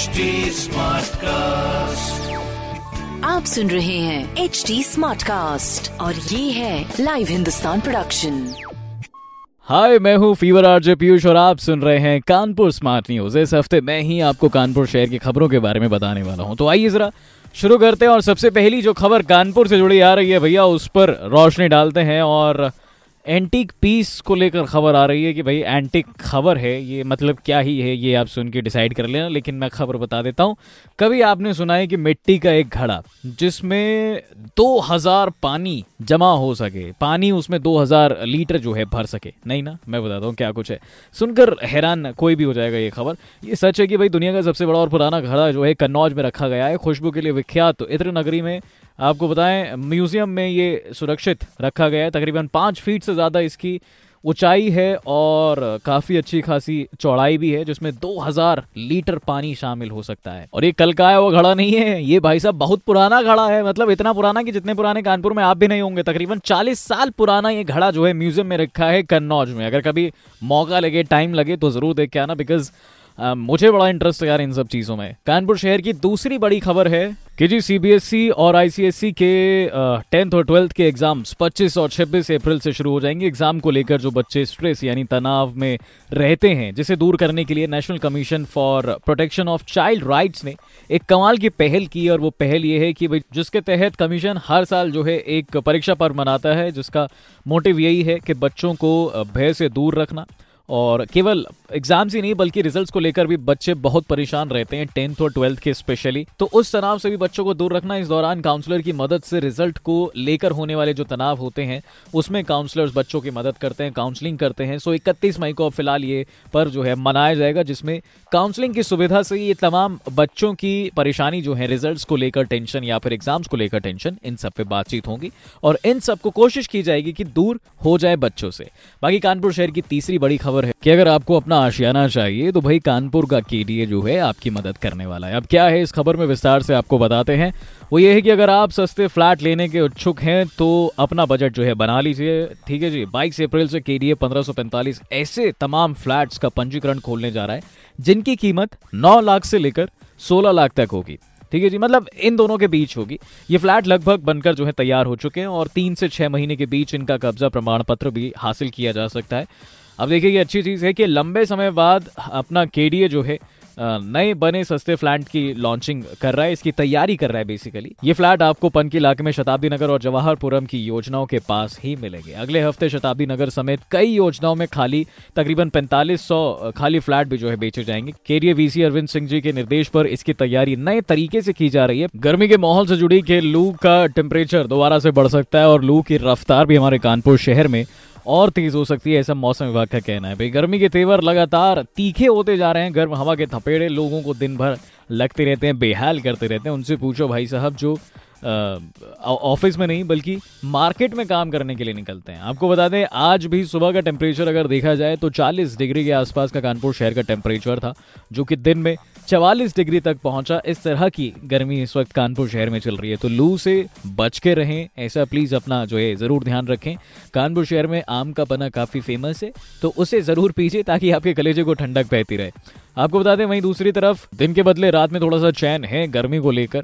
HD Smartcast. आप सुन रहे हैं एच डी स्मार्ट कास्ट और ये है लाइव हिंदुस्तान प्रोडक्शन हाय मैं हूँ फीवर आरजे पीयूष और आप सुन रहे हैं कानपुर स्मार्ट न्यूज़ इस हफ़्ते मैं ही आपको कानपुर शहर की खबरों के बारे में बताने वाला हूँ। तो आइए जरा शुरू करते हैं और सबसे पहली जो खबर कानपुर से जुड़ी आ रही है भैया उस पर रोशनी डालते हैं और एंटिक पीस को लेकर खबर आ रही है कि भाई एंटीक खबर है, ये मतलब क्या ही है, ये आप सुन के डिसाइड कर लेना, लेकिन मैं खबर बता देता हूँ। कभी आपने सुना है कि मिट्टी का एक घड़ा, जिसमें 2000 पानी जमा हो सके, पानी उसमें 2000 लीटर जो है भर सके। नहीं ना? मैं बताता हूँ क्या कुछ है। सुनकर हैरान कोई भी हो जाएगा ये खबर। ये सच है कि भाई दुनिया का सबसे बड़ा और पुराना घड़ा जो है कन्नौज में रखा गया है। खुशबू के लिए विख्यात इत्र नगरी में आपको बताएँ, म्यूज़ियम में ये सुरक्षित रखा गया है। तकरीबन पाँच फीट से ज़्यादा इसकी ऊंचाई है और काफ़ी अच्छी खासी चौड़ाई भी है, जिसमें 2000 लीटर पानी शामिल हो सकता है। और ये कल का है, वो घड़ा नहीं है। ये भाई साहब बहुत पुराना घड़ा है मतलब इतना पुराना कि जितने पुराने कानपुर में आप भी नहीं होंगे, तकरीबन 40 साल पुराना ये घड़ा जो है म्यूज़ियम में रखा है कन्नौज में। अगर कभी मौका लगे, टाइम लगे तो ज़रूर देख के आना बिकॉज़ मुझे बड़ा इंटरेस्ट है यार इन सब चीज़ों में। कानपुर शहर की दूसरी बड़ी खबर है कि जी सीबीएसई और आईसीएसई के टेंथ और ट्वेल्थ के एग्ज़ाम्स 25 और 26 अप्रैल से शुरू हो जाएँगे। एग्ज़ाम को लेकर जो बच्चे स्ट्रेस यानी तनाव में रहते हैं, जिसे दूर करने के लिए national commission for protection of child rights ने एक कमाल की पहल की और वो पहल ये है कि भाई, जिसके तहत कमीशन हर साल जो है एक परीक्षा पर्व मनाता है, जिसका मोटिव यही है कि बच्चों को भय से दूर रखना। और केवल एग्ज़ाम्स ही नहीं, बल्कि रिजल्ट्स को लेकर भी बच्चे बहुत परेशान रहते हैं टेंथ और ट्वेल्थ के स्पेशली तो उस तनाव से भी बच्चों को दूर रखना, इस दौरान काउंसलर की मदद से रिज़ल्ट को लेकर होने वाले जो तनाव होते हैं, उसमें काउंसलर्स बच्चों की मदद करते हैं काउंसलिंग करते हैं। सो इकतीस मई को फ़िलहाल ये पर जो है मनाया जाएगा, जिसमें काउंसलिंग की सुविधा से ये तमाम बच्चों की परेशानी जो है रिज़ल्ट को लेकर टेंशन या फिर एग्ज़ाम्स को लेकर टेंशन इन सब पे बातचीत होगी। और इन सबको कोशिश की जाएगी कि दूर हो जाए बच्चों से। बाकी कानपुर शहर की तीसरी बड़ी खबर खबर है कि अगर आपको अपना आशियाना चाहिए तो भाई कानपुर का केडीए जो है, आपकी मदद करने वाला है। अब क्या है इस खबर में विस्तार से आपको बताते हैं। वो ये है कि अगर आप सस्ते फ्लैट लेने के इच्छुक हैं तो अपना बजट जो है बना लीजिए। ठीक है जी, बाईस अप्रैल से के डी ऐसे तमाम फ्लैट्स का पंजीकरण खोलने जा रहा है, जिनकी कीमत नौ लाख से लेकर सोलह लाख तक होगी। ठीक है जी मतलब इन दोनों के बीच होगी। ये फ्लैट लगभग बनकर जो है तैयार हो चुके हैं, और तीन से छह महीने के बीच इनका कब्जा प्रमाण पत्र भी हासिल किया जा सकता है। अब देखिए ये अच्छी चीज़ है कि लंबे समय बाद अपना केडीए जो है नए बने सस्ते फ्लैट की लॉन्चिंग कर रहा है, इसकी तैयारी कर रहा है बेसिकली ये फ्लैट आपको पन इलाके में शताब्दी नगर और जवाहरपुरम की योजनाओं के पास ही मिलेंगे। अगले हफ़्ते शताब्दी नगर समेत कई योजनाओं में खाली, तकरीबन 4500 खाली फ्लैट भी जो है बेचे जाएँगे। केडीए वीसी अरविंद सिंह जी के निर्देश पर इसकी तैयारी नए तरीके से की जा रही है। गर्मी के माहौल से जुड़ी के लू का टेम्परेचर दोबारा से बढ़ सकता है और लू की रफ्तार भी हमारे कानपुर शहर में और तेज हो सकती है, ऐसा मौसम विभाग का कहना है। भाई, गर्मी के तेवर लगातार तीखे होते जा रहे हैं, गर्म हवा के थपेड़े लोगों को दिन भर लगते रहते हैं, बेहाल करते रहते हैं। उनसे पूछो भाई साहब, जो ऑफ़िस में नहीं, बल्कि मार्केट में काम करने के लिए निकलते हैं। आपको बता दें, आज भी सुबह का टेम्परेचर अगर देखा जाए तो 40 डिग्री के आसपास का कानपुर शहर का टेम्परेचर था, जो कि दिन में चवालीस डिग्री तक पहुँचा। इस तरह की गर्मी इस वक्त कानपुर शहर में चल रही है। तो लू से बच के रहें, ऐसा प्लीज़ अपना जो है, ज़रूर ध्यान रखें। कानपुर शहर में आम का पना काफ़ी फ़ेमस है तो उसे ज़रूर पीजिए, ताकि आपके कलेजे को ठंडक बहती रहे। आपको बता दें, वहीं दूसरी तरफ़ दिन के बदले रात में थोड़ा सा चैन है गर्मी को लेकर,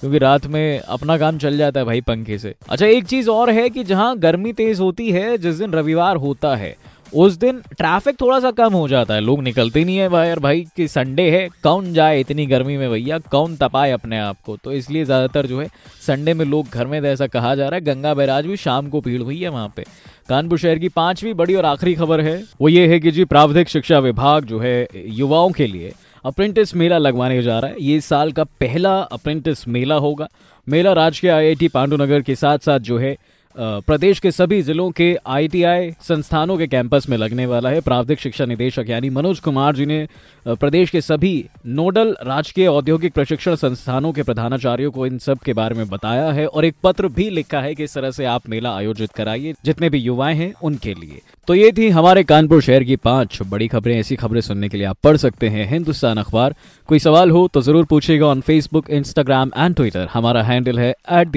क्योंकि रात में अपना काम चल जाता है भाई पंखे से। अच्छा एक चीज़ और है कि जहाँ गर्मी तेज होती है, जिस दिन रविवार होता है उस दिन ट्रैफ़िक थोड़ा सा कम हो जाता है। लोग निकलते नहीं है भाई भाई कि संडे है, कौन जाए इतनी गर्मी में भैया? कौन तपाए अपने आप को? तो इसलिए ज़्यादातर जो है संडे में लोग घर में ऐसा कहा जा रहा है, गंगा बैराज भी शाम को भीड़ हुई है वहाँ पे। कानपुर शहर की पांचवी बड़ी और आखिरी खबर है, वो ये है कि जी प्रावधिक शिक्षा विभाग जो है, युवाओं के लिए अप्रेंटिस मेला लगवाने जा रहा है। ये साल का पहला अप्रेंटिस मेला होगा। मेला राजकीय आईआईटी पांडुनगर के साथ साथ जो है प्रदेश के सभी जिलों के आईटीआई संस्थानों के कैंपस में लगने वाला है। प्रावधिक शिक्षा निदेशक यानी मनोज कुमार जी ने प्रदेश के सभी नोडल राजकीय औद्योगिक प्रशिक्षण संस्थानों के प्रधानाचार्यों को इन सब के बारे में बताया है और एक पत्र भी लिखा है कि इस तरह से आप मेला आयोजित कराइए, जितने भी युवाएँ हैं उनके लिए। तो ये थी हमारे कानपुर शहर की पाँच बड़ी खबरें। ऐसी खबरें सुनने के लिए आप पढ़ सकते हैं हिंदुस्तान अखबार। कोई सवाल हो तो ज़रूर पूछेगा on Facebook Instagram and Twitter हमारा हैंडल है एट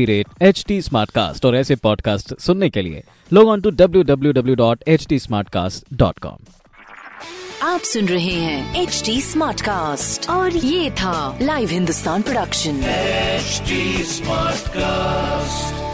और ऐसे पॉडकास्ट सुनने के लिए log on to W W W dot H T smart cast dot com आप सुन रहे हैं एच टी स्मार्ट कास्ट और ये था live Hindustan production smart Smartcast.